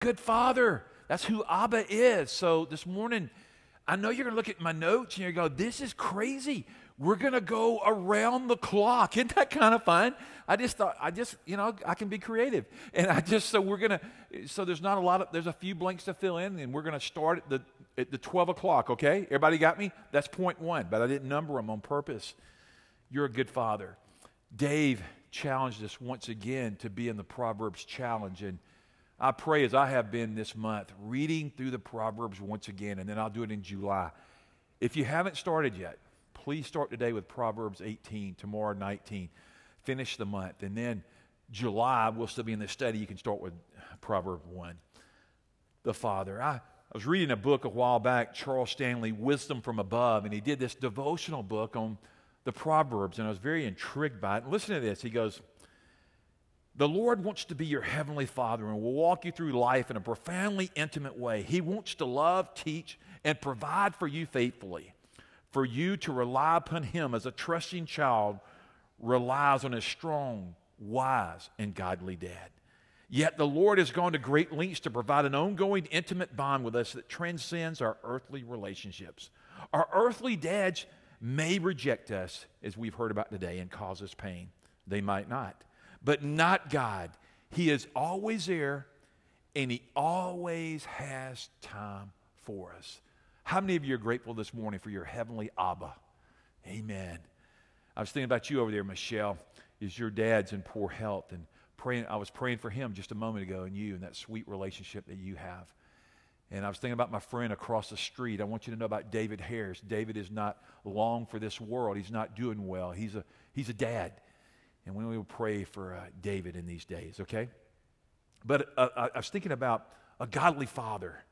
good father. That's who Abba is. So this morning, I know you're going to look at my notes and to go, this is crazy. We're going to go around the clock. Isn't that kind of fun? I just thought, I just, you know, I can be creative. And I just, so we're going to, so there's not a lot of, there's a few blanks to fill in and we're going to start at the, at the 12 o'clock, okay? Everybody got me? That's point one, but I didn't number them on purpose. You're a good father. Dave challenged us once again to be in the Proverbs challenge. And I pray, as I have been this month, reading through the Proverbs once again, and then I'll do it in July. If you haven't started yet, please start today with Proverbs 18, tomorrow 19. Finish the month. And then July, we'll still be in the study. You can start with Proverb 1. The Father. I, I was reading a book a while back, Charles Stanley, Wisdom from Above, and he did this devotional book on the Proverbs, and I was very intrigued by it. And listen to this. He goes, The Lord wants to be your heavenly Father and will walk you through life in a profoundly intimate way. He wants to love, teach, and provide for you faithfully. For you to rely upon Him as a trusting child relies on a strong, wise, and godly dad. Yet the Lord has gone to great lengths to provide an ongoing, intimate bond with us that transcends our earthly relationships. Our earthly dads may reject us, as we've heard about today, and cause us pain. They might not. But not God. He is always there, and He always has time for us. How many of you are grateful this morning for your heavenly Abba? Amen. I was thinking about you over there, Michelle. Is your dad's in poor health and praying? I was praying for him just a moment ago, and you and that sweet relationship that you have. And I was thinking about my friend across the street. I want you to know about David Harris. David is not long for this world. He's not doing well. He's a, he's a dad. And we will pray for uh, David in these days, okay? But uh, I was thinking about a godly father.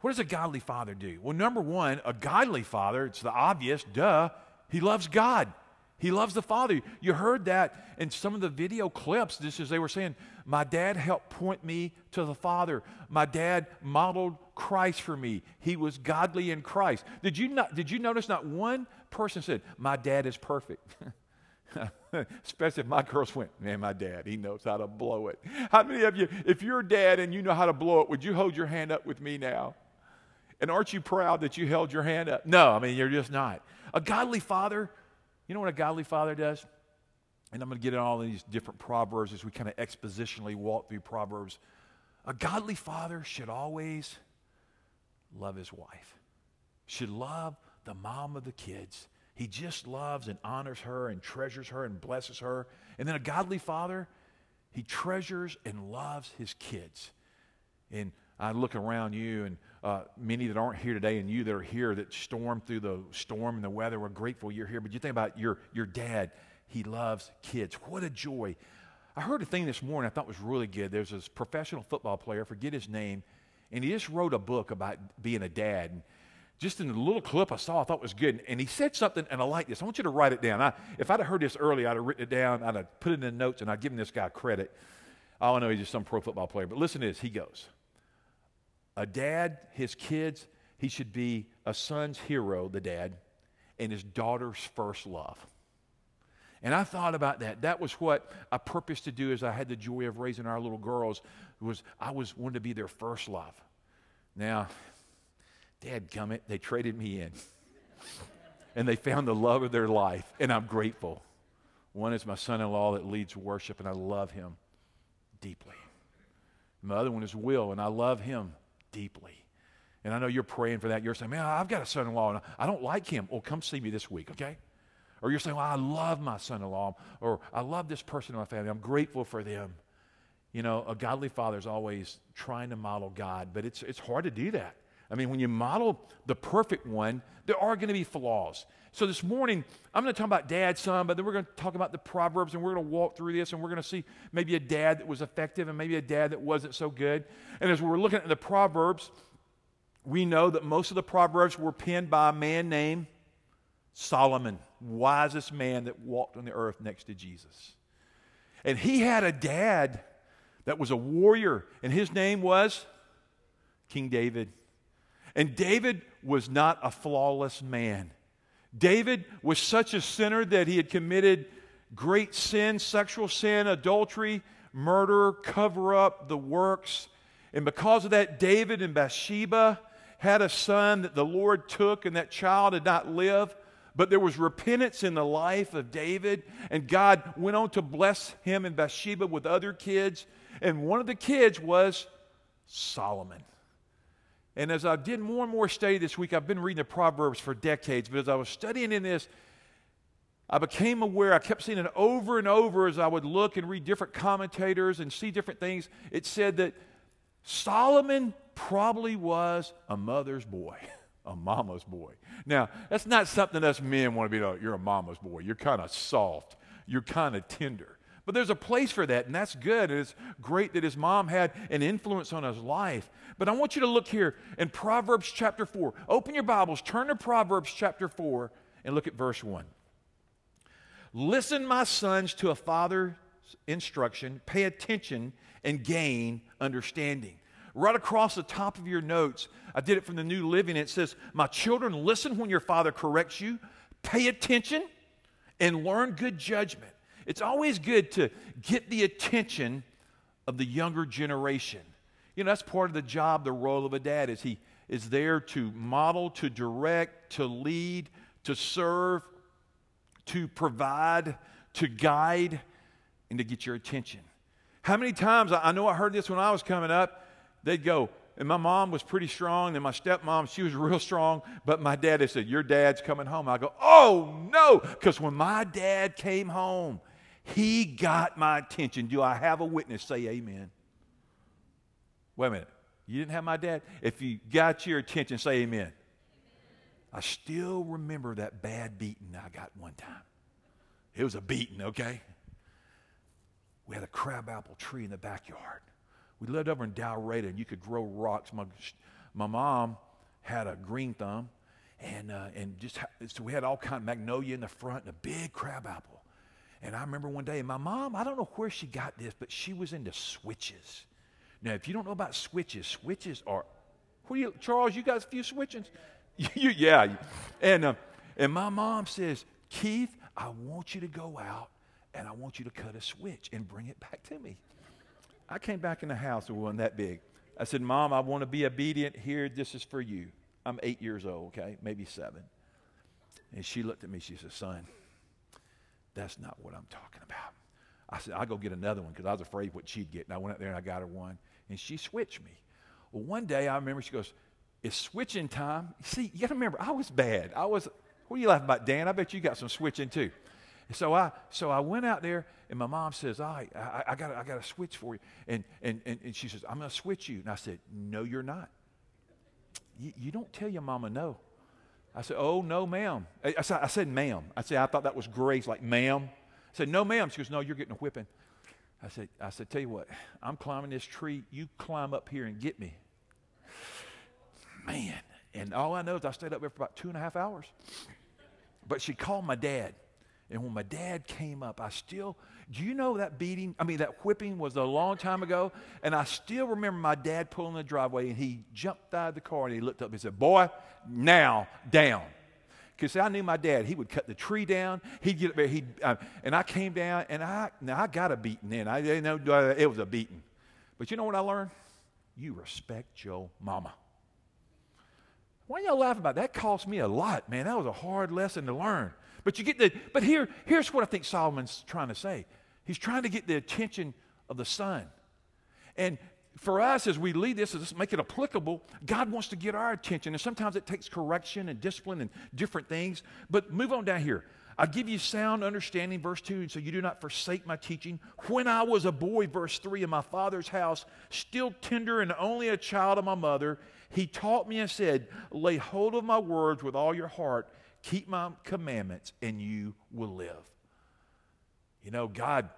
What does a godly father do? Well, number one, a godly father, it's the obvious, duh, he loves God. He loves the Father. You heard that in some of the video clips, just as they were saying, My dad helped point me to the Father. My dad modeled Christ for me. He was godly in Christ. Did you, not, did you notice not one person said, My dad is perfect? Especially if my girls went, Man, my dad, he knows how to blow it. How many of you, if you're a dad and you know how to blow it, would you hold your hand up with me now? And aren't you proud that you held your hand up? No, I mean, you're just not. A godly father, you know what a godly father does? And I'm going to get in all these different proverbs as we kind of expositionally walk through proverbs. A godly father should always love his wife, should love the mom of the kids. He just loves and honors her and treasures her and blesses her. And then a godly father, he treasures and loves his kids. And I look around you and uh, many that aren't here today and you that are here that stormed through the storm and the weather, we're grateful you're here. But you think about your, your dad, he loves kids. What a joy. I heard a thing this morning I thought was really good. There's this professional football player, forget his name, and he just wrote a book about being a dad. Just in the little clip I saw, I thought was good. And he said something, and I like this. I want you to write it down. I, if I'd have heard this early, I'd have written it down, I'd have put it in the notes, and I'd given this guy credit. I don't know he's just some pro football player, but listen to this. He goes, a dad, his kids, he should be a son's hero, the dad, and his daughter's first love. And I thought about that. That was what I purposed to do as I had the joy of raising our little girls. Was I was wanted to be their first love. Now, Dad gummit, they traded me in. and they found the love of their life, and I'm grateful. One is my son-in-law that leads worship, and I love him deeply. My other one is Will, and I love him deeply. And I know you're praying for that. You're saying, man, I've got a son in law and I don't like him. Well, come see me this week, okay? Or you're saying, well, I love my son in law, or I love this person in my family. I'm grateful for them. You know, a godly father is always trying to model God, but it's, it's hard to do that. I mean, when you model the perfect one, there are going to be flaws. So this morning, I'm going to talk about dad, some, but then we're going to talk about the Proverbs and we're going to walk through this and we're going to see maybe a dad that was effective and maybe a dad that wasn't so good. And as we're looking at the Proverbs, we know that most of the Proverbs were penned by a man named Solomon, wisest man that walked on the earth next to Jesus. And he had a dad that was a warrior, and his name was King David. And David was not a flawless man. David was such a sinner that he had committed great sin, sexual sin, adultery, murder, cover up, the works. And because of that, David and Bathsheba had a son that the Lord took, and that child did not live. But there was repentance in the life of David, and God went on to bless him and Bathsheba with other kids. And one of the kids was Solomon. And as I did more and more study this week, I've been reading the Proverbs for decades, but as I was studying in this, I became aware, I kept seeing it over and over as I would look and read different commentators and see different things. It said that Solomon probably was a mother's boy, a mama's boy. Now, that's not something us men want to be you're a mama's boy. You're kind of soft, you're kind of tender. But there's a place for that, and that's good. And it's great that his mom had an influence on his life. But I want you to look here in Proverbs chapter 4. Open your Bibles, turn to Proverbs chapter 4, and look at verse 1. Listen, my sons, to a father's instruction, pay attention, and gain understanding. Right across the top of your notes, I did it from the New Living. It says, My children, listen when your father corrects you, pay attention, and learn good judgment. It's always good to get the attention of the younger generation. You know, that's part of the job, the role of a dad is he is there to model, to direct, to lead, to serve, to provide, to guide, and to get your attention. How many times, I know I heard this when I was coming up, they'd go, and my mom was pretty strong, and my stepmom, she was real strong, but my dad, they said, Your dad's coming home. I go, Oh no, because when my dad came home, he got my attention. Do I have a witness? Say amen. Wait a minute. You didn't have my dad? If you got your attention, say amen. I still remember that bad beating I got one time. It was a beating, okay? We had a crabapple tree in the backyard. We lived over in Dalraida, and you could grow rocks. My, my mom had a green thumb, and, uh, and just so we had all kind of magnolia in the front and a big crabapple. And I remember one day, my mom, I don't know where she got this, but she was into switches. Now, if you don't know about switches, switches are, who you, Charles, you got a few switches? yeah. And, uh, and my mom says, Keith, I want you to go out and I want you to cut a switch and bring it back to me. I came back in the house, it wasn't that big. I said, Mom, I want to be obedient. Here, this is for you. I'm eight years old, okay? Maybe seven. And she looked at me, she said, Son, that's not what I'm talking about. I said, I'll go get another one because I was afraid what she'd get. And I went out there and I got her one, and she switched me. Well, one day I remember she goes, It's switching time. See, you got to remember, I was bad. I was, what are you laughing about, Dan? I bet you got some switching too. So I, so I went out there, and my mom says, All right, I, I, got, I got a switch for you. And, and, and, and she says, I'm going to switch you. And I said, No, you're not. You, you don't tell your mama no. I said, Oh, no, ma'am. I, said, I said, ma'am. I said, I thought that was grace, like, ma'am. I said, No, ma'am. She goes, No, you're getting a whipping. I said, I said, Tell you what, I'm climbing this tree. You climb up here and get me. Man. And all I know is I stayed up there for about two and a half hours. But she called my dad. And when my dad came up, I still, do you know that beating? I mean, that whipping was a long time ago. And I still remember my dad pulling the driveway and he jumped out of the car and he looked up and he said, Boy, now down. Because I knew my dad, he would cut the tree down. He'd get up there, he'd, uh, and I came down and I, now I got a beating then. I didn't know uh, it was a beating. But you know what I learned? You respect your mama. Why y'all laughing about that? That cost me a lot, man. That was a hard lesson to learn. But you get the, but here, here's what I think Solomon's trying to say. He's trying to get the attention of the son. And for us, as we lead this, let's make it applicable, God wants to get our attention. And sometimes it takes correction and discipline and different things. But move on down here. I give you sound understanding, verse 2, and so you do not forsake my teaching. When I was a boy, verse 3, in my father's house, still tender and only a child of my mother, he taught me and said, Lay hold of my words with all your heart Keep my commandments, and you will live. You know, God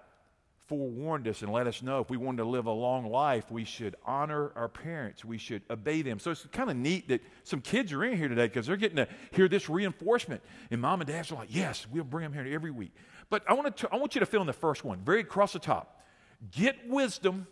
forewarned us and let us know if we wanted to live a long life, we should honor our parents. We should obey them. So it's kind of neat that some kids are in here today because they're getting to hear this reinforcement. And mom and dad are like, yes, we'll bring them here every week. But I want, to, I want you to fill in the first one, very across the top. Get wisdom,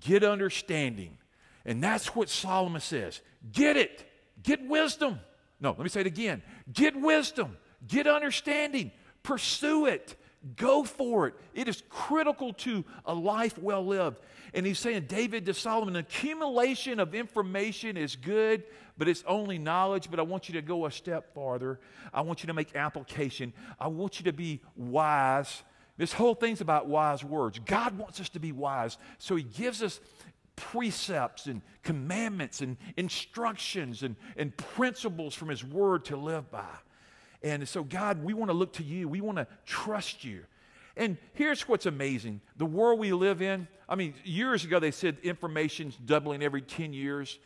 get understanding. And that's what Solomon says. Get it. Get wisdom. No, let me say it again. Get wisdom, get understanding, pursue it, Go for it. It is critical to a life well lived. And he's saying, David to Solomon, accumulation of information is good, but it's only knowledge. But I want you to go a step farther. I want you to make application. I want you to be wise. This whole thing's about wise words. God wants us to be wise. So he gives us precepts and commandments and instructions and, and principles from his word to live by. And so, God, we want to look to you. We want to trust you. And here's what's amazing the world we live in, I mean, years ago they said information's doubling every 10 years.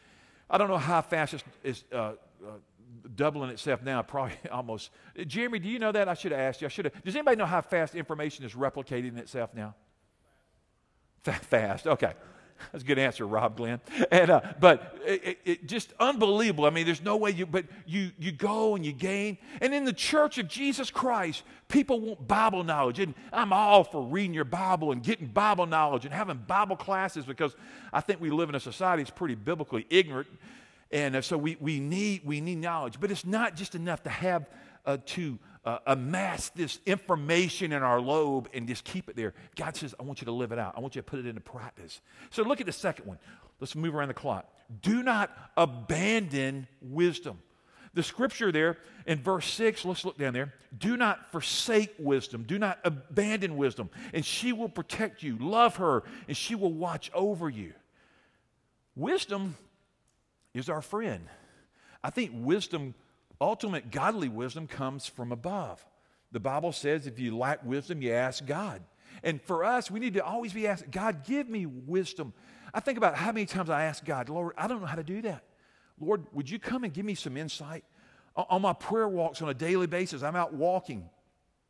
I don't know how fast it's, it's uh, uh, doubling itself now, probably almost. Jeremy, do you know that? I should have asked you. I should have. Does anybody know how fast information is replicating itself now? Fast. Okay. That's a good answer, Rob Glenn. And uh, but it, it, just unbelievable. I mean, there's no way you. But you you go and you gain. And in the Church of Jesus Christ, people want Bible knowledge, and I'm all for reading your Bible and getting Bible knowledge and having Bible classes because I think we live in a society that's pretty biblically ignorant, and uh, so we we need we need knowledge. But it's not just enough to have uh, to uh, amass this information in our lobe and just keep it there. God says, I want you to live it out. I want you to put it into practice. So look at the second one. Let's move around the clock. Do not abandon wisdom. The scripture there in verse 6, let's look down there. Do not forsake wisdom. Do not abandon wisdom. And she will protect you. Love her, and she will watch over you. Wisdom is our friend. I think wisdom ultimate godly wisdom comes from above. The Bible says if you lack wisdom, you ask God. And for us, we need to always be asking, God, give me wisdom. I think about how many times I ask God, Lord, I don't know how to do that. Lord, would you come and give me some insight? On my prayer walks on a daily basis, I'm out walking,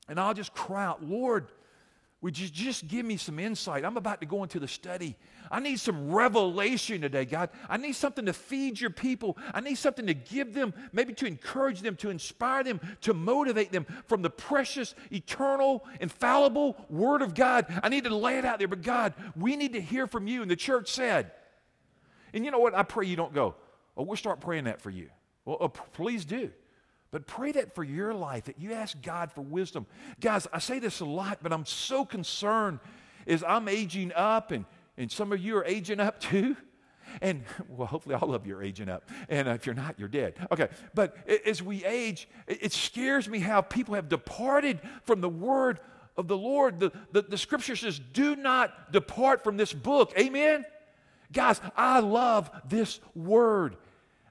and I'll just cry out, Lord, would you just give me some insight? I'm about to go into the study. I need some revelation today, God. I need something to feed your people. I need something to give them, maybe to encourage them, to inspire them, to motivate them from the precious, eternal, infallible Word of God. I need to lay it out there. But God, we need to hear from you. And the church said, and you know what? I pray you don't go, oh, we'll start praying that for you. Well, oh, please do. But pray that for your life, that you ask God for wisdom. Guys, I say this a lot, but I'm so concerned as I'm aging up, and, and some of you are aging up too. And well, hopefully all of you are aging up. And uh, if you're not, you're dead. Okay. But as we age, it scares me how people have departed from the word of the Lord. The, the, the scripture says, do not depart from this book. Amen? Guys, I love this word.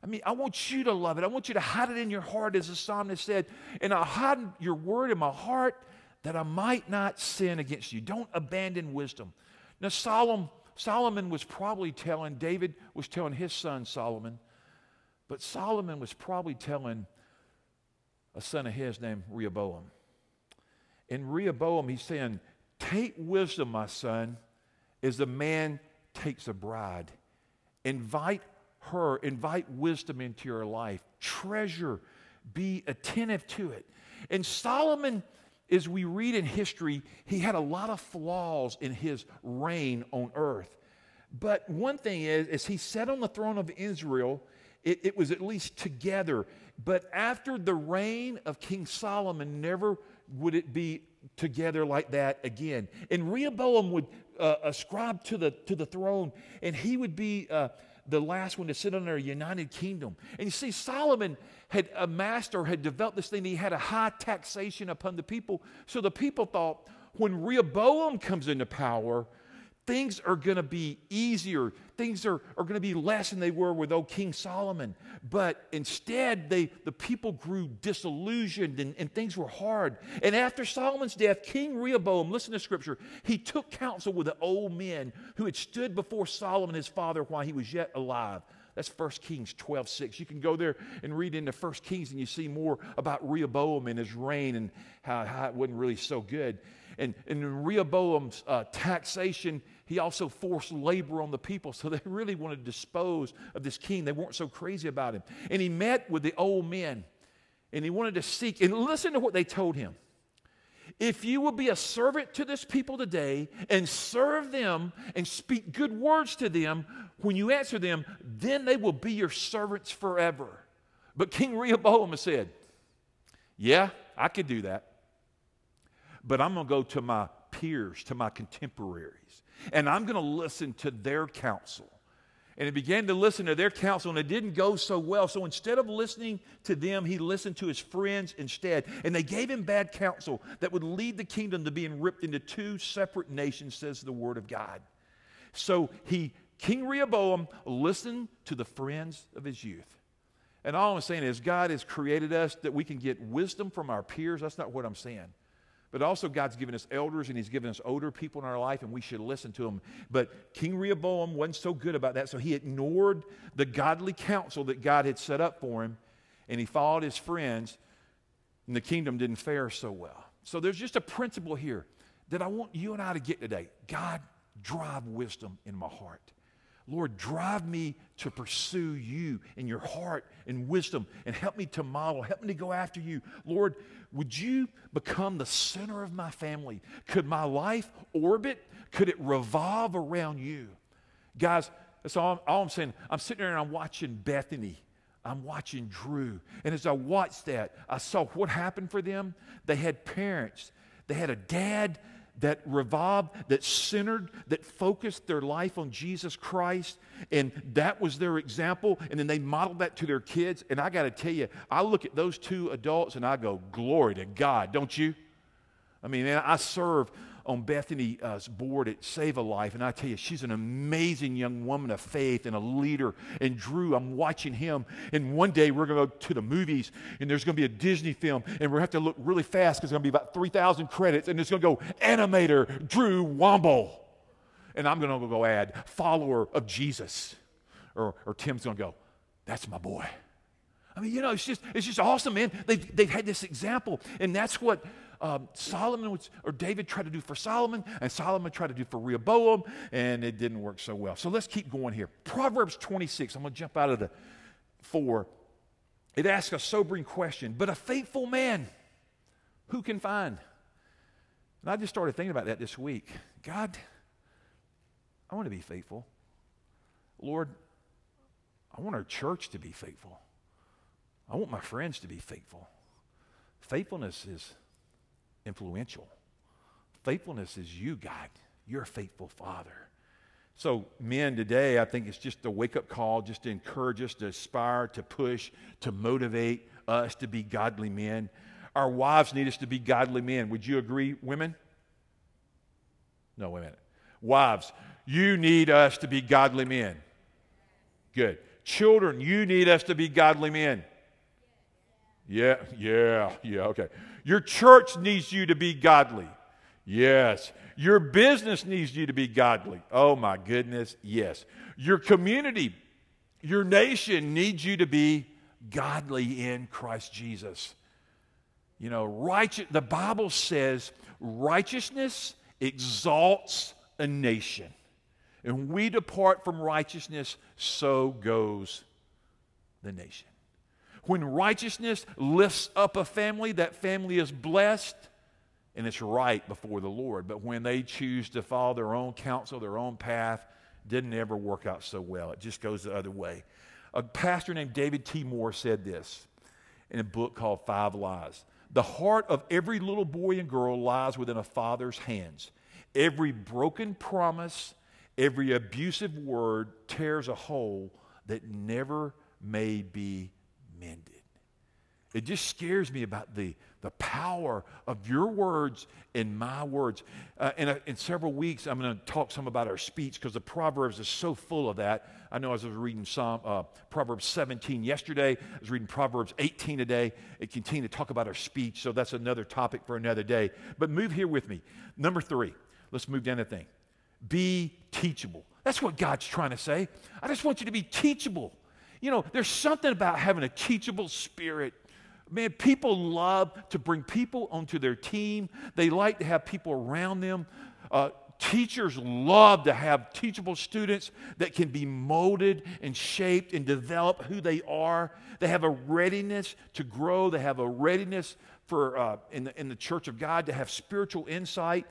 I mean, I want you to love it. I want you to hide it in your heart, as the psalmist said. And I'll hide your word in my heart that I might not sin against you. Don't abandon wisdom. Now, Solomon, Solomon was probably telling, David was telling his son Solomon, but Solomon was probably telling a son of his named Rehoboam. In Rehoboam, he's saying, Take wisdom, my son, as a man takes a bride. Invite her, invite wisdom into your life, treasure, be attentive to it. And Solomon, as we read in history, he had a lot of flaws in his reign on earth. But one thing is, as he sat on the throne of Israel, it, it was at least together. But after the reign of King Solomon, never would it be together like that again. And Rehoboam would uh, ascribe to the, to the throne, and he would be. Uh, the last one to sit under a united kingdom. And you see, Solomon had amassed or had developed this thing. He had a high taxation upon the people. So the people thought when Rehoboam comes into power, things are going to be easier. Things are, are going to be less than they were with old King Solomon. But instead, they, the people grew disillusioned and, and things were hard. And after Solomon's death, King Rehoboam, listen to scripture, he took counsel with the old men who had stood before Solomon, his father, while he was yet alive. That's 1 Kings 12, 6. You can go there and read into 1 Kings and you see more about Rehoboam and his reign and how, how it wasn't really so good. And, and in Rehoboam's uh, taxation, he also forced labor on the people. So they really wanted to dispose of this king. They weren't so crazy about him. And he met with the old men and he wanted to seek, and listen to what they told him. If you will be a servant to this people today and serve them and speak good words to them, when you answer them, then they will be your servants forever. But King Rehoboam said, Yeah, I could do that. But I'm going to go to my peers, to my contemporaries, and I'm going to listen to their counsel. And he began to listen to their counsel, and it didn't go so well. So instead of listening to them, he listened to his friends instead. And they gave him bad counsel that would lead the kingdom to being ripped into two separate nations, says the word of God. So he, King Rehoboam, listened to the friends of his youth. And all I'm saying is, God has created us that we can get wisdom from our peers. That's not what I'm saying. But also, God's given us elders and He's given us older people in our life, and we should listen to them. But King Rehoboam wasn't so good about that, so he ignored the godly counsel that God had set up for him, and he followed his friends, and the kingdom didn't fare so well. So there's just a principle here that I want you and I to get today. God, drive wisdom in my heart. Lord, drive me to pursue you in your heart and wisdom and help me to model, help me to go after you. Lord, would you become the center of my family? Could my life orbit? Could it revolve around you? Guys, that's all, all I'm saying. I'm sitting there and I'm watching Bethany. I'm watching Drew. And as I watched that, I saw what happened for them. They had parents, they had a dad that revolved, that centered, that focused their life on Jesus Christ. And that was their example. And then they modeled that to their kids. And I got to tell you, I look at those two adults and I go, glory to God, don't you? I mean, man, I serve on Bethany's uh, board at Save a Life, and I tell you, she's an amazing young woman of faith and a leader. And Drew, I'm watching him, and one day we're going to go to the movies, and there's going to be a Disney film, and we're going to have to look really fast because it's going to be about 3,000 credits, and it's going to go animator Drew Womble. And I'm going to go add follower of Jesus. Or, or Tim's going to go, that's my boy. I mean, you know, it's just, it's just awesome, man. They've, they've had this example, and that's what um, Solomon was, or David tried to do for Solomon, and Solomon tried to do for Rehoboam, and it didn't work so well. So let's keep going here. Proverbs 26, I'm going to jump out of the four. It asks a sobering question, but a faithful man, who can find? And I just started thinking about that this week. God, I want to be faithful. Lord, I want our church to be faithful. I want my friends to be faithful. Faithfulness is influential. Faithfulness is you, God. You're a faithful Father. So, men today, I think it's just a wake up call, just to encourage us to aspire, to push, to motivate us to be godly men. Our wives need us to be godly men. Would you agree, women? No, wait a minute. Wives, you need us to be godly men. Good. Children, you need us to be godly men. Yeah, yeah, yeah, okay. Your church needs you to be godly. Yes. Your business needs you to be godly. Oh my goodness, yes. Your community, your nation needs you to be godly in Christ Jesus. You know, righteous, the Bible says righteousness exalts a nation. And we depart from righteousness, so goes the nation. When righteousness lifts up a family, that family is blessed and it's right before the Lord. But when they choose to follow their own counsel, their own path, didn't ever work out so well. It just goes the other way. A pastor named David T. Moore said this in a book called Five Lies. The heart of every little boy and girl lies within a father's hands. Every broken promise, every abusive word tears a hole that never may be It just scares me about the, the power of your words and my words. Uh, in, a, in several weeks, I'm going to talk some about our speech because the Proverbs is so full of that. I know as I was reading Psalm, uh, Proverbs 17 yesterday, I was reading Proverbs 18 today. It continued to talk about our speech, so that's another topic for another day. But move here with me. Number three, let's move down the thing. Be teachable. That's what God's trying to say. I just want you to be teachable. You know, there's something about having a teachable spirit. Man, people love to bring people onto their team. They like to have people around them. Uh, teachers love to have teachable students that can be molded and shaped and develop who they are. They have a readiness to grow. They have a readiness for uh, in, the, in the church of God to have spiritual insight.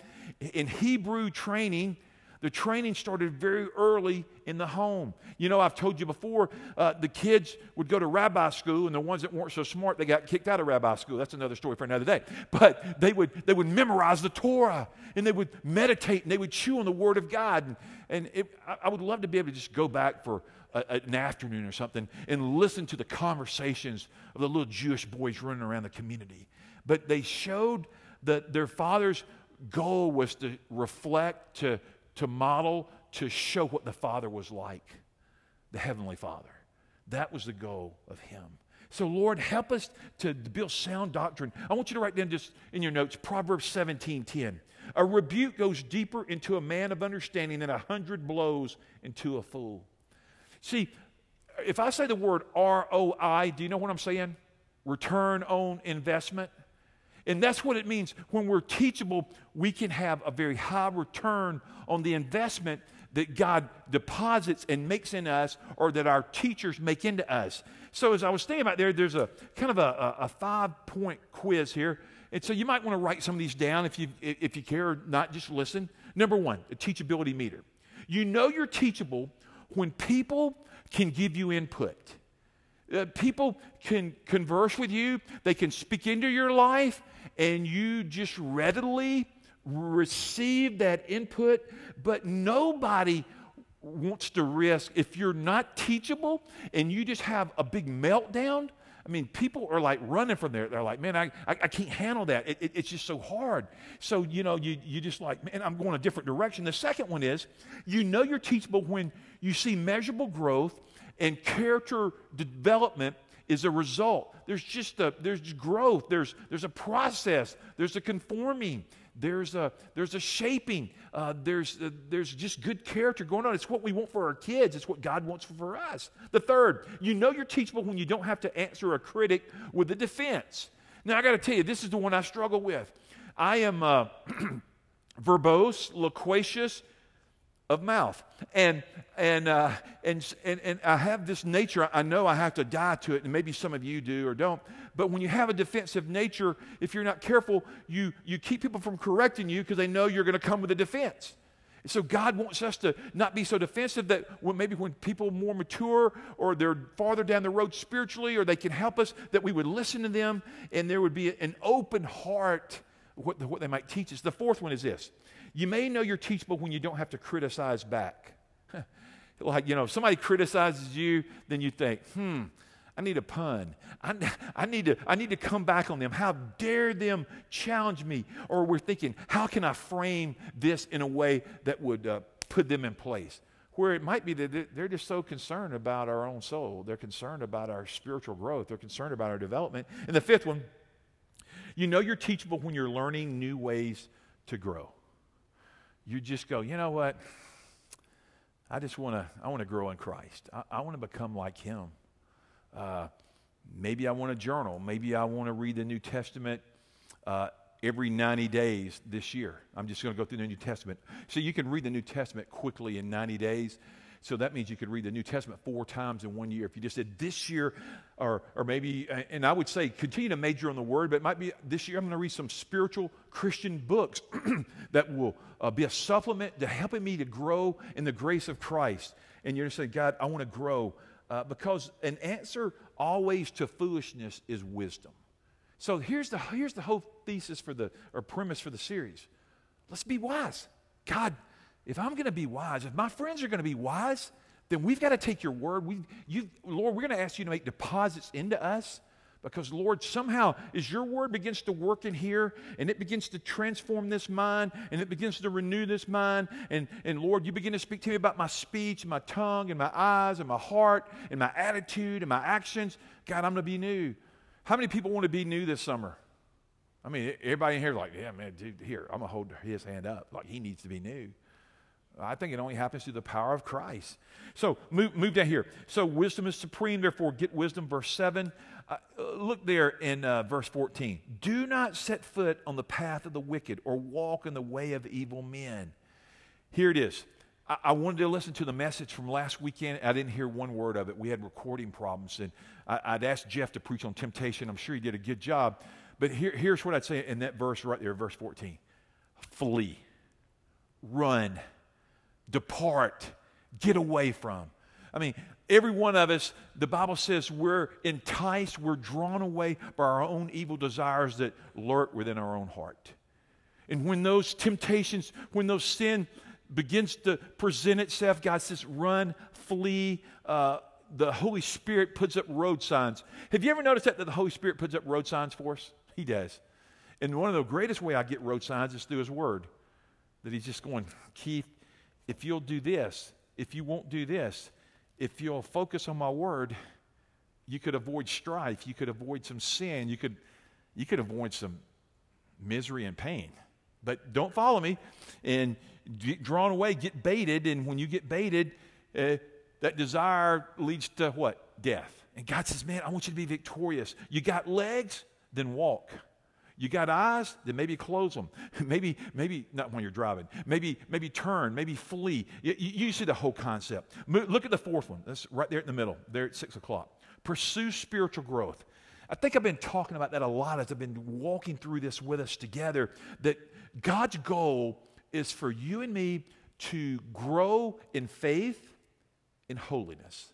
In Hebrew training, The training started very early in the home. You know, I've told you before, uh, the kids would go to rabbi school, and the ones that weren't so smart, they got kicked out of rabbi school. That's another story for another day. But they would, they would memorize the Torah, and they would meditate, and they would chew on the Word of God. And, and it, I, would love to be able to just go back for a, an afternoon or something and listen to the conversations of the little Jewish boys running around the community. But they showed that their father's goal was to reflect, to to model, to show what the Father was like, the Heavenly Father. That was the goal of Him. So, Lord, help us to build sound doctrine. I want you to write down just in your notes Proverbs 17 10. A rebuke goes deeper into a man of understanding than a hundred blows into a fool. See, if I say the word ROI, do you know what I'm saying? Return on investment. And that's what it means. When we're teachable, we can have a very high return on the investment that God deposits and makes in us or that our teachers make into us. So, as I was thinking about there, there's a kind of a, a, five point quiz here. And so you might want to write some of these down if you, if you care or not, just listen. Number one, a teachability meter. You know you're teachable when people can give you input. Uh, people can converse with you, they can speak into your life, and you just readily receive that input, but nobody wants to risk if you're not teachable and you just have a big meltdown. I mean, people are like running from there. They're like, man, I, I, I can't handle that. It, it, it's just so hard. So, you know, you, you just like, man, I'm going a different direction. The second one is you know you're teachable when you see measurable growth and character development is a result. There's just a, there's growth. There's, there's a process. There's a conforming. There's a, there's a shaping. Uh, there's, uh, there's just good character going on. It's what we want for our kids. It's what God wants for us. The third, you know you're teachable when you don't have to answer a critic with a defense. Now, I got to tell you, this is the one I struggle with. I am uh, verbose, loquacious, of mouth. And, and, uh, and, and, and I have this nature, I know I have to die to it, and maybe some of you do or don't. But when you have a defensive nature, if you're not careful, you, you keep people from correcting you because they know you're going to come with a defense. So God wants us to not be so defensive that when, maybe when people more mature or they're farther down the road spiritually or they can help us, that we would listen to them and there would be an open heart what, what they might teach us. The fourth one is this you may know you're teachable when you don't have to criticize back. like, you know, if somebody criticizes you, then you think, hmm, I need a pun. I, I, need to, I need to come back on them. How dare them challenge me? Or we're thinking, how can I frame this in a way that would uh, put them in place? Where it might be that they're just so concerned about our own soul. They're concerned about our spiritual growth. They're concerned about our development. And the fifth one, you know you're teachable when you're learning new ways to grow you just go, you know what? I just want to, I want to grow in Christ. I, I want to become like Him. Uh, maybe I want to journal. Maybe I want to read the New Testament uh, every 90 days this year. I'm just going to go through the New Testament. So you can read the New Testament quickly in 90 days. So that means you could read the New Testament four times in one year. If you just said this year, or, or maybe, and I would say continue to major on the Word, but it might be this year I'm going to read some spiritual Christian books that will uh, be a supplement to helping me to grow in the grace of Christ. And you're going to say, God, I want to grow. Uh, because an answer always to foolishness is wisdom. So here's the, here's the whole thesis for the, or premise for the series. Let's be wise. God, if I'm going to be wise, if my friends are going to be wise, then we've got to take your word. We, you, Lord, we're going to ask you to make deposits into us because, Lord, somehow as your word begins to work in here and it begins to transform this mind and it begins to renew this mind, and, and Lord, you begin to speak to me about my speech and my tongue and my eyes and my heart and my attitude and my actions, God, I'm going to be new. How many people want to be new this summer? I mean, everybody in here like, yeah, man, dude, here, I'm going to hold his hand up. Like, he needs to be new. I think it only happens through the power of Christ. So move, move down here. So wisdom is supreme, therefore get wisdom. Verse 7. Uh, look there in uh, verse 14. Do not set foot on the path of the wicked or walk in the way of evil men. Here it is. I, I wanted to listen to the message from last weekend. I didn't hear one word of it. We had recording problems. And I, would asked Jeff to preach on temptation. I'm sure he did a good job. But here, here's what I'd say in that verse right there, verse 14 flee, run depart, get away from. I mean, every one of us, the Bible says we're enticed, we're drawn away by our own evil desires that lurk within our own heart. And when those temptations, when those sin begins to present itself, God says, run, flee. Uh, the Holy Spirit puts up road signs. Have you ever noticed that, that the Holy Spirit puts up road signs for us? He does. And one of the greatest way I get road signs is through His Word. That He's just going, Keith, if you'll do this, if you won't do this, if you'll focus on my Word, you could avoid strife. You could avoid some sin. You could, you could avoid some misery and pain. But don't follow me and get drawn away, get baited. And when you get baited, uh, that desire leads to what? Death. And God says, Man, I want you to be victorious. You got legs? Then walk. You got eyes? Then maybe close them. maybe, maybe not when you're driving. Maybe, maybe turn. Maybe flee. You, you see the whole concept. Look at the fourth one. That's right there in the middle. There at six o'clock. Pursue spiritual growth. I think I've been talking about that a lot as I've been walking through this with us together. That God's goal is for you and me to grow in faith, in holiness,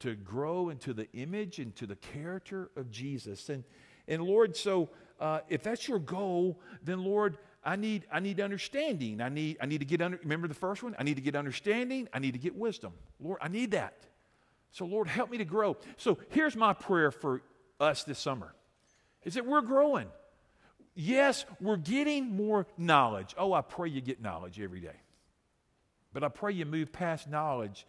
to grow into the image, into the character of Jesus. And, and Lord, so uh, if that's your goal, then Lord, I need, I need understanding. I need, I need to get under, remember the first one? I need to get understanding. I need to get wisdom. Lord, I need that. So Lord, help me to grow. So here's my prayer for us this summer is that we're growing. Yes, we're getting more knowledge. Oh, I pray you get knowledge every day. But I pray you move past knowledge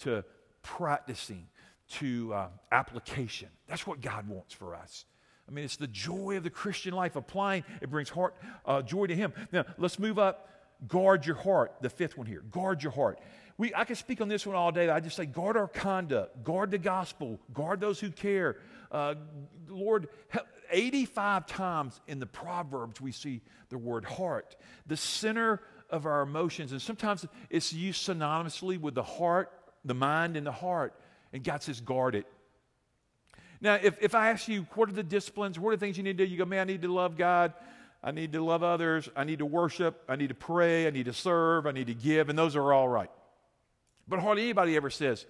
to practicing, to uh, application. That's what God wants for us. I mean, it's the joy of the Christian life. Applying, it brings heart uh, joy to Him. Now, let's move up. Guard your heart. The fifth one here. Guard your heart. We, I could speak on this one all day. I just say, guard our conduct, guard the gospel, guard those who care. Uh, Lord, 85 times in the Proverbs, we see the word heart, the center of our emotions. And sometimes it's used synonymously with the heart, the mind, and the heart. And God says, guard it. Now, if, if I ask you, what are the disciplines? What are the things you need to do? You go, man, I need to love God. I need to love others. I need to worship. I need to pray. I need to serve. I need to give. And those are all right. But hardly anybody ever says,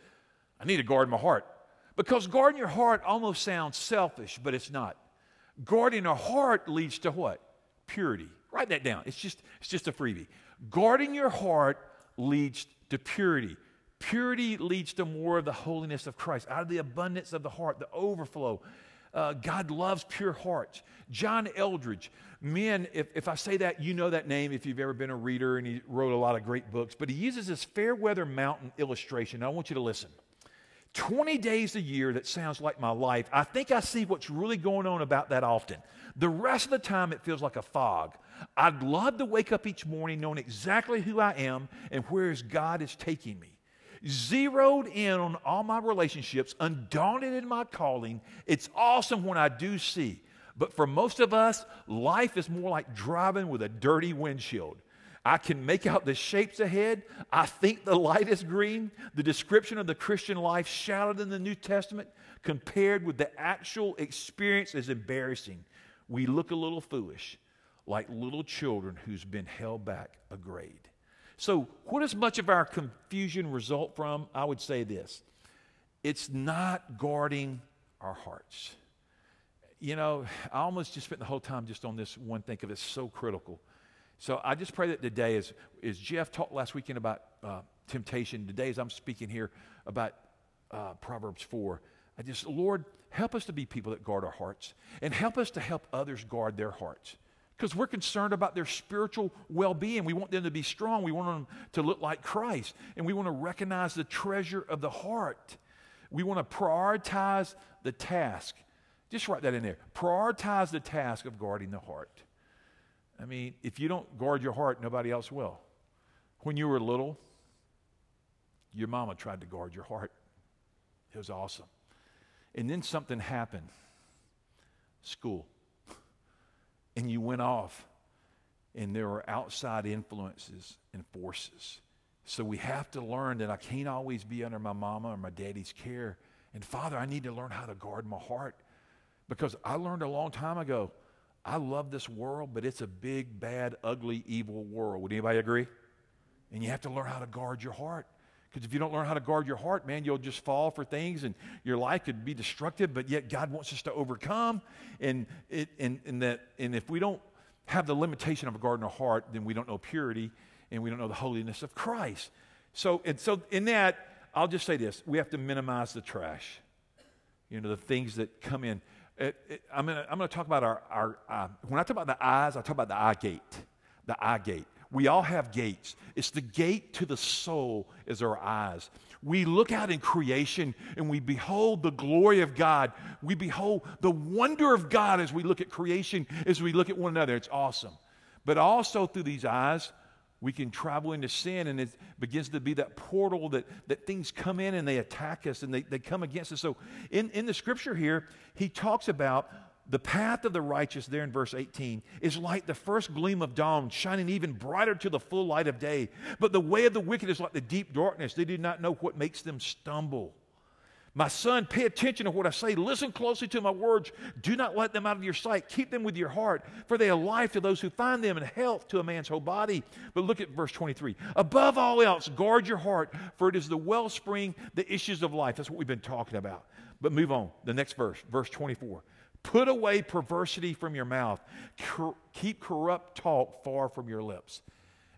I need to guard my heart. Because guarding your heart almost sounds selfish, but it's not. Guarding a heart leads to what? Purity. Write that down. It's just, it's just a freebie. Guarding your heart leads to purity. Purity leads to more of the holiness of Christ. Out of the abundance of the heart, the overflow. Uh, God loves pure hearts. John Eldredge, men, if, if I say that, you know that name if you've ever been a reader, and he wrote a lot of great books. But he uses this Fairweather Mountain illustration. I want you to listen. 20 days a year that sounds like my life, I think I see what's really going on about that often. The rest of the time, it feels like a fog. I'd love to wake up each morning knowing exactly who I am and where God is taking me. Zeroed in on all my relationships, undaunted in my calling. It's awesome when I do see. But for most of us, life is more like driving with a dirty windshield. I can make out the shapes ahead. I think the light is green. The description of the Christian life shouted in the New Testament compared with the actual experience is embarrassing. We look a little foolish, like little children who's been held back a grade. So, what does much of our confusion result from? I would say this it's not guarding our hearts. You know, I almost just spent the whole time just on this one thing of it's so critical. So I just pray that today, as, as Jeff talked last weekend about uh, temptation, today as I'm speaking here about uh, Proverbs 4, I just, Lord, help us to be people that guard our hearts and help us to help others guard their hearts. Because we're concerned about their spiritual well being. We want them to be strong. We want them to look like Christ. And we want to recognize the treasure of the heart. We want to prioritize the task. Just write that in there. Prioritize the task of guarding the heart. I mean, if you don't guard your heart, nobody else will. When you were little, your mama tried to guard your heart. It was awesome. And then something happened school. And you went off, and there were outside influences and forces. So we have to learn that I can't always be under my mama or my daddy's care. And Father, I need to learn how to guard my heart because I learned a long time ago I love this world, but it's a big, bad, ugly, evil world. Would anybody agree? And you have to learn how to guard your heart. Because if you don't learn how to guard your heart, man, you'll just fall for things and your life could be destructive, but yet God wants us to overcome. And, it, and, and, that, and if we don't have the limitation of a guarding our heart, then we don't know purity and we don't know the holiness of Christ. So, and so in that, I'll just say this we have to minimize the trash, you know, the things that come in. It, it, I'm going to talk about our, our uh, when I talk about the eyes, I talk about the eye gate. The eye gate. We all have gates. It's the gate to the soul is our eyes. We look out in creation and we behold the glory of God. We behold the wonder of God as we look at creation, as we look at one another. It's awesome. But also through these eyes, we can travel into sin and it begins to be that portal that, that things come in and they attack us and they, they come against us. So in, in the scripture here, he talks about the path of the righteous, there in verse 18, is like the first gleam of dawn, shining even brighter to the full light of day. But the way of the wicked is like the deep darkness. They do not know what makes them stumble. My son, pay attention to what I say. Listen closely to my words. Do not let them out of your sight. Keep them with your heart, for they are life to those who find them and health to a man's whole body. But look at verse 23. Above all else, guard your heart, for it is the wellspring, the issues of life. That's what we've been talking about. But move on. The next verse, verse 24. Put away perversity from your mouth. Cor- keep corrupt talk far from your lips.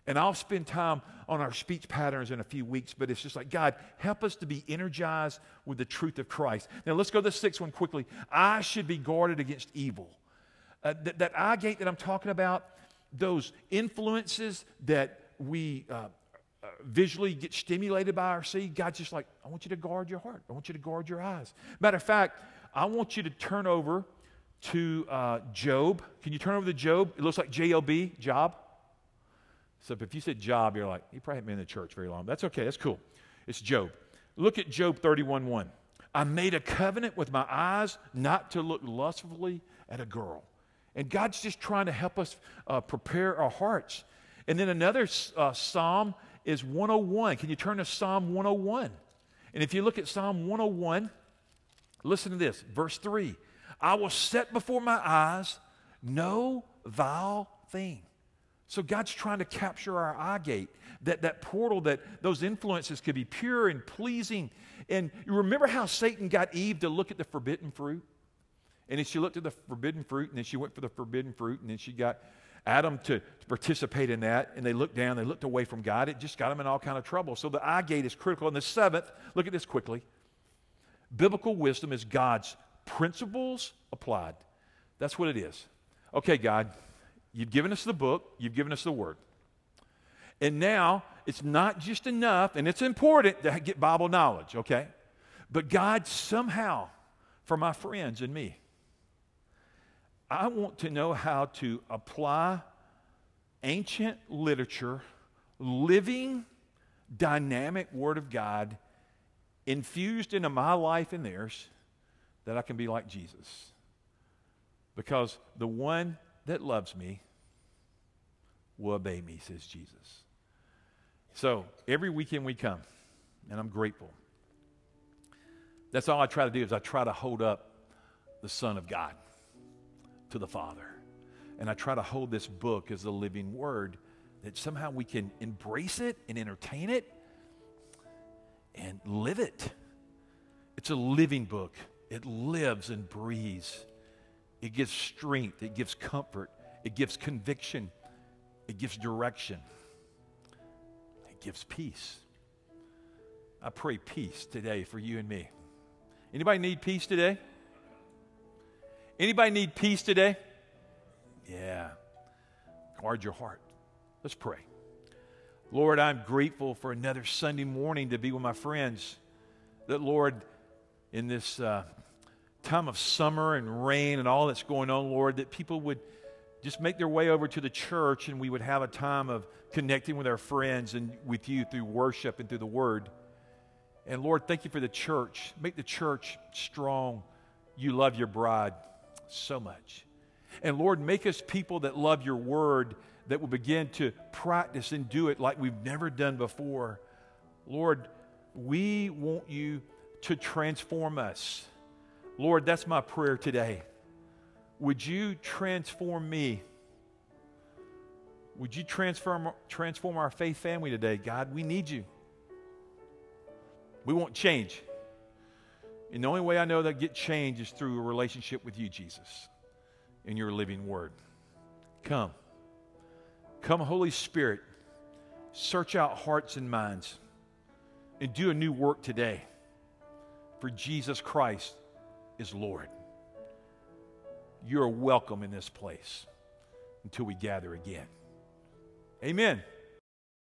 And I'll spend time on our speech patterns in a few weeks, but it's just like, God, help us to be energized with the truth of Christ. Now, let's go to the sixth one quickly. I should be guarded against evil. Uh, th- that eye gate that I'm talking about, those influences that we uh, uh, visually get stimulated by our seed, God's just like, I want you to guard your heart. I want you to guard your eyes. Matter of fact, I want you to turn over to uh, Job. Can you turn over to Job? It looks like J O B, job. So if you said job, you're like, you probably haven't been in the church very long. That's okay, that's cool. It's Job. Look at Job 31 1. I made a covenant with my eyes not to look lustfully at a girl. And God's just trying to help us uh, prepare our hearts. And then another uh, psalm is 101. Can you turn to Psalm 101? And if you look at Psalm 101, listen to this, verse 3 I will set before my eyes no vile thing. So God's trying to capture our eye gate, that, that portal that those influences could be pure and pleasing. And you remember how Satan got Eve to look at the forbidden fruit? And then she looked at the forbidden fruit, and then she went for the forbidden fruit, and then she got Adam to, to participate in that, and they looked down, they looked away from God. It just got them in all kind of trouble. So the eye gate is critical. And the seventh, look at this quickly. Biblical wisdom is God's principles applied. That's what it is. Okay, God, you've given us the book, you've given us the word. And now it's not just enough, and it's important to get Bible knowledge, okay? But God, somehow, for my friends and me, I want to know how to apply ancient literature, living, dynamic Word of God, infused into my life and theirs that I can be like Jesus. Because the one that loves me will obey me, says Jesus. So every weekend we come, and I'm grateful. That's all I try to do is I try to hold up the Son of God to the Father. And I try to hold this book as the living word that somehow we can embrace it and entertain it and live it. It's a living book. It lives and breathes. It gives strength, it gives comfort, it gives conviction, it gives direction, it gives peace. I pray peace today for you and me. Anybody need peace today? Anybody need peace today? Yeah. Guard your heart. Let's pray. Lord, I'm grateful for another Sunday morning to be with my friends. That, Lord, in this uh, time of summer and rain and all that's going on, Lord, that people would just make their way over to the church and we would have a time of connecting with our friends and with you through worship and through the word. And Lord, thank you for the church. Make the church strong. You love your bride so much. And Lord, make us people that love your word, that will begin to practice and do it like we've never done before. Lord, we want you to transform us. Lord, that's my prayer today. Would you transform me? Would you transform, transform our faith family today? God, we need you. We want change. And the only way I know that get change is through a relationship with you, Jesus, in your living word. Come. Come, Holy Spirit. Search out hearts and minds and do a new work today. For Jesus Christ is Lord. You're welcome in this place until we gather again. Amen.